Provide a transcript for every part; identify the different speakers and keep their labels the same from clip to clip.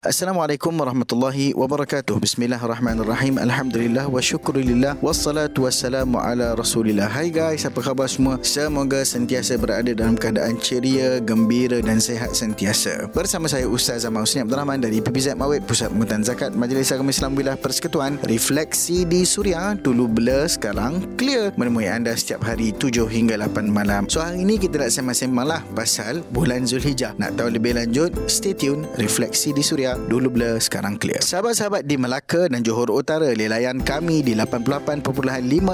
Speaker 1: Assalamualaikum warahmatullahi wabarakatuh. Bismillahirrahmanirrahim. Alhamdulillah wa syukurillah wassalatu wassalamu ala Rasulillah. Hai guys, apa khabar semua? Semoga sentiasa berada dalam keadaan ceria, gembira dan sehat sentiasa. Bersama saya Ustaz Zaman Husni Abdul Rahman dari PPZ Mawid Pusat Pengutan Zakat Majlis Agama Islam Wilayah Persekutuan. Refleksi di Suria dulu blur sekarang clear menemui anda setiap hari 7 hingga 8 malam. So hari ini kita nak sembang-sembang lah pasal bulan Zulhijjah. Nak tahu lebih lanjut? Stay tune. Refleksi di Suria dulu blur sekarang clear. Sahabat-sahabat di Melaka dan Johor Utara, lelayan kami di 88.5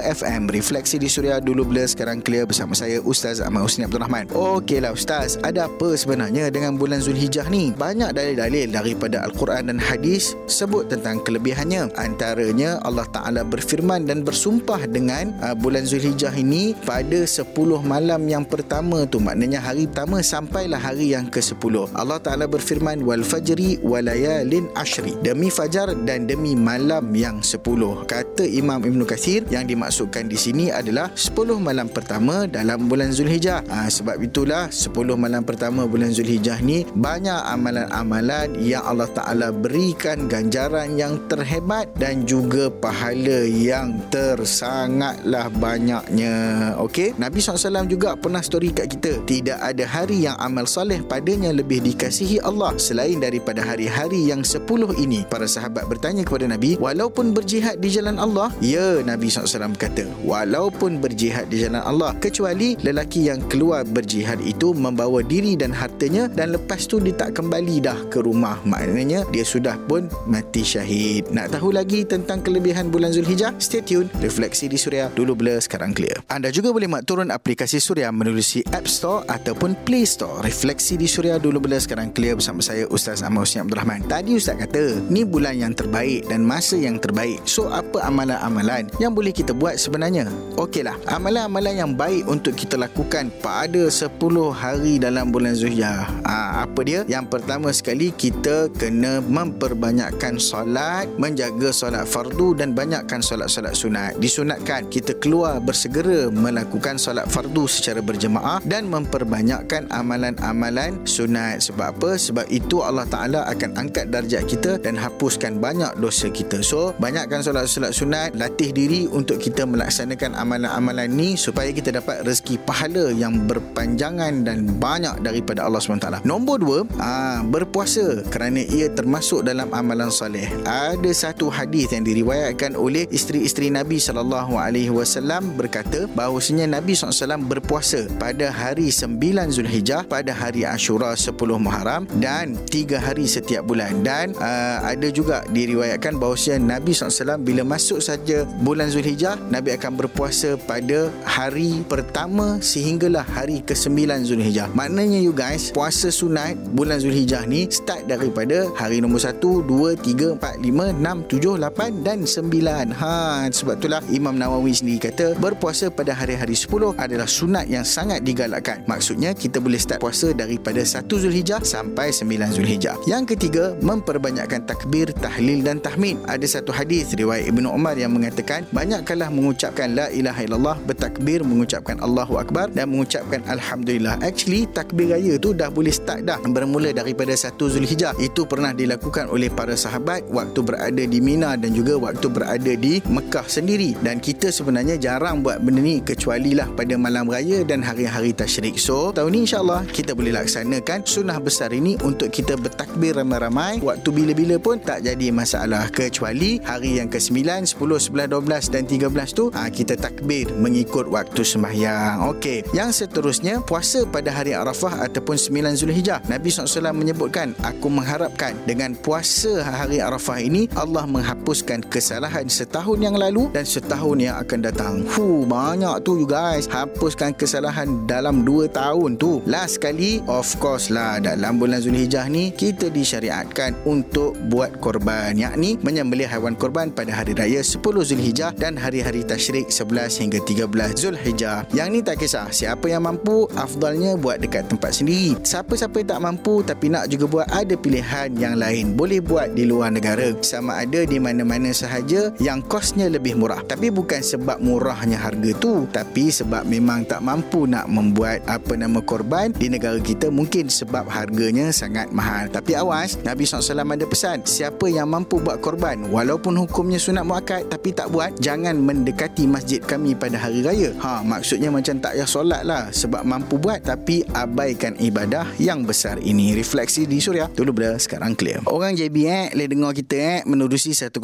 Speaker 1: FM Refleksi di Suria dulu blur sekarang clear bersama saya Ustaz Ahmad Husni Abdul Rahman. Okeylah Ustaz, ada apa sebenarnya dengan bulan Zulhijjah ni? Banyak dalil-dalil daripada Al-Quran dan hadis sebut tentang kelebihannya. Antaranya Allah Taala berfirman dan bersumpah dengan uh, bulan Zulhijjah ini pada 10 malam yang pertama tu maknanya hari pertama sampailah hari yang ke-10. Allah Taala berfirman wal fajri wal layalin ashri. Demi fajar dan demi malam yang sepuluh. Kata Imam Ibn Kathir yang dimaksudkan di sini adalah sepuluh malam pertama dalam bulan Zulhijjah. Ha, sebab itulah sepuluh malam pertama bulan Zulhijjah ni banyak amalan-amalan yang Allah Ta'ala berikan ganjaran yang terhebat dan juga pahala yang tersangatlah banyaknya. Okey, Nabi SAW juga pernah story kat kita. Tidak ada hari yang amal soleh padanya lebih dikasihi Allah selain daripada hari hari yang sepuluh ini para sahabat bertanya kepada Nabi walaupun berjihad di jalan Allah? Ya Nabi SAW kata walaupun berjihad di jalan Allah kecuali lelaki yang keluar berjihad itu membawa diri dan hartanya dan lepas tu dia tak kembali dah ke rumah. Maknanya dia sudah pun mati syahid. Nak tahu lagi tentang kelebihan bulan Zulhijjah? Stay tune refleksi di Suria dulu blur sekarang clear. Anda juga boleh mak turun aplikasi Suria melalui App Store ataupun Play Store. Refleksi di Suria dulu blur sekarang clear bersama saya Ustaz Husni Abdul Rahman. Tadi Ustaz kata, ni bulan yang terbaik dan masa yang terbaik. So, apa amalan-amalan yang boleh kita buat sebenarnya? Okeylah, amalan-amalan yang baik untuk kita lakukan pada 10 hari dalam bulan Zulhijjah. Ha, apa dia? Yang pertama sekali, kita kena memperbanyakkan solat, menjaga solat fardu dan banyakkan solat-solat sunat. Disunatkan kita keluar bersegera melakukan solat fardu secara berjemaah dan memperbanyakkan amalan-amalan sunat. Sebab apa? Sebab itu Allah Ta'ala akan angkat darjat kita dan hapuskan banyak dosa kita. So, banyakkan solat-solat sunat, latih diri untuk kita melaksanakan amalan-amalan ni supaya kita dapat rezeki pahala yang berpanjangan dan banyak daripada Allah SWT. Nombor dua, aa, berpuasa kerana ia termasuk dalam amalan soleh. Ada satu hadis yang diriwayatkan oleh isteri-isteri Nabi SAW berkata bahawasanya Nabi SAW berpuasa pada hari 9 Zulhijjah, pada hari Ashura 10 Muharram dan 3 hari setiap bulan. Dan uh, ada juga diriwayatkan bahawa Nabi SAW bila masuk saja bulan Zulhijjah Nabi akan berpuasa pada hari pertama sehinggalah hari ke-9 Zulhijjah. Maknanya you guys puasa sunat bulan Zulhijjah ni start daripada hari nombor 1 2, 3, 4, 5, 6, 7, 8 dan 9 ha, sebab itulah Imam Nawawi sendiri kata berpuasa pada hari-hari 10 adalah sunat yang sangat digalakkan. Maksudnya kita boleh start puasa daripada 1 Zulhijjah sampai 9 Zulhijjah. Yang ketiga ketiga, memperbanyakkan takbir, tahlil dan tahmid. Ada satu hadis riwayat Ibnu Umar yang mengatakan, banyakkanlah mengucapkan la ilaha illallah, bertakbir, mengucapkan Allahu Akbar dan mengucapkan Alhamdulillah. Actually, takbir raya tu dah boleh start dah bermula daripada satu Zulhijjah. Itu pernah dilakukan oleh para sahabat waktu berada di Mina dan juga waktu berada di Mekah sendiri. Dan kita sebenarnya jarang buat benda ni kecuali lah pada malam raya dan hari-hari tasyrik. So, tahun ni insyaAllah kita boleh laksanakan sunnah besar ini untuk kita bertakbir ramai ramai. Waktu bila-bila pun tak jadi masalah kecuali hari yang ke-9 10 11 12 dan 13 tu ha, kita takbir mengikut waktu sembahyang. Okey yang seterusnya puasa pada hari Arafah ataupun 9 Zulhijjah. Nabi SAW menyebutkan aku mengharapkan dengan puasa hari Arafah ini Allah menghapuskan kesalahan setahun yang lalu dan setahun yang akan datang. Hu banyak tu you guys. Hapuskan kesalahan dalam 2 tahun tu. Last kali of course lah dalam bulan Zulhijjah ni kita disyariat disyariatkan untuk buat korban yakni menyembelih haiwan korban pada hari raya 10 Zulhijjah dan hari-hari tasyrik 11 hingga 13 Zulhijjah. Yang ni tak kisah siapa yang mampu afdalnya buat dekat tempat sendiri. Siapa-siapa tak mampu tapi nak juga buat ada pilihan yang lain. Boleh buat di luar negara sama ada di mana-mana sahaja yang kosnya lebih murah. Tapi bukan sebab murahnya harga tu tapi sebab memang tak mampu nak membuat apa nama korban di negara kita mungkin sebab harganya sangat mahal. Tapi awas Nabi SAW ada pesan siapa yang mampu buat korban walaupun hukumnya sunat muakkad tapi tak buat jangan mendekati masjid kami pada hari raya. Ha maksudnya macam tak payah solat lah sebab mampu buat tapi abaikan ibadah yang besar ini. Refleksi di suria. Dulu bila sekarang clear. Orang JB eh boleh dengar kita eh menerusi 101.4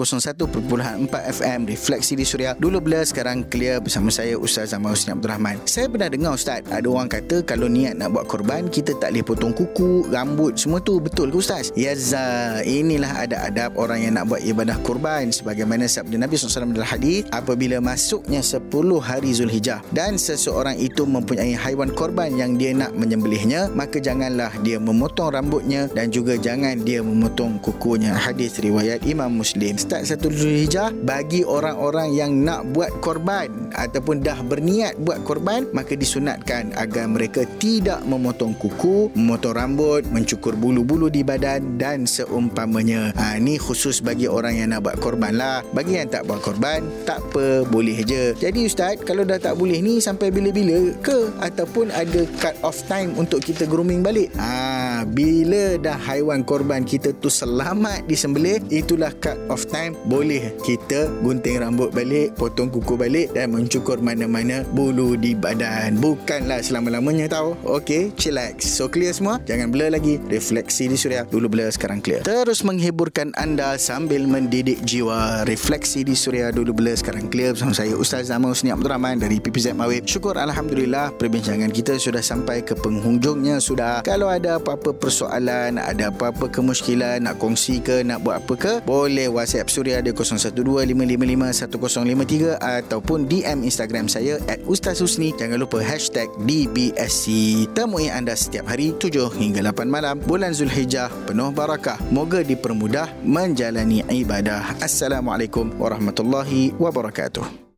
Speaker 1: FM refleksi di suria. Dulu bila sekarang clear bersama saya Ustaz Zaman Husni Abdul Rahman. Saya pernah dengar Ustaz ada orang kata kalau niat nak buat korban kita tak boleh potong kuku rambut semua tu. Betul ke Ustaz ya za inilah ada adab orang yang nak buat ibadah korban sebagaimana sabda Nabi SAW dalam hadis apabila masuknya 10 hari Zulhijjah dan seseorang itu mempunyai haiwan korban yang dia nak menyembelihnya maka janganlah dia memotong rambutnya dan juga jangan dia memotong kukunya. Hadis riwayat Imam Muslim. Start satu Zulhijjah bagi orang-orang yang nak buat korban ataupun dah berniat buat korban maka disunatkan agar mereka tidak memotong kuku memotong rambut mencukur bulu-bulu di badan dan seumpamanya. Ha, ni khusus bagi orang yang nak buat korban lah. Bagi yang tak buat korban tak apa boleh je. Jadi ustaz kalau dah tak boleh ni sampai bila-bila ke? Ataupun ada cut off time untuk kita grooming balik? Ha, bila dah haiwan korban kita tu selamat disembelih itulah cut off time. Boleh kita gunting rambut balik potong kuku balik dan mencukur mana-mana bulu di badan. Bukanlah selama-lamanya tau. Ok chillax. So clear semua? Jangan blur lagi. Refleksi di suria. Dulu blur sekarang clear. Terus menghiburkan anda sambil mendidik jiwa. Refleksi di suria dulu blur sekarang clear bersama saya Ustaz Zaman Husni Abdul Rahman dari PPZ Mawib. Syukur Alhamdulillah perbincangan kita sudah sampai ke penghujungnya. Sudah kalau ada apa-apa persoalan ada apa-apa kemuskilan nak kongsi ke nak buat apa ke boleh whatsapp suria di 0125551053 ataupun DM Instagram saya at Ustaz Husni. Jangan lupa hashtag DBSC temui anda setiap hari 7 hingga 8 malam bulan Zulhijjah barakah. Moga dipermudah menjalani ibadah. Assalamualaikum warahmatullahi wabarakatuh.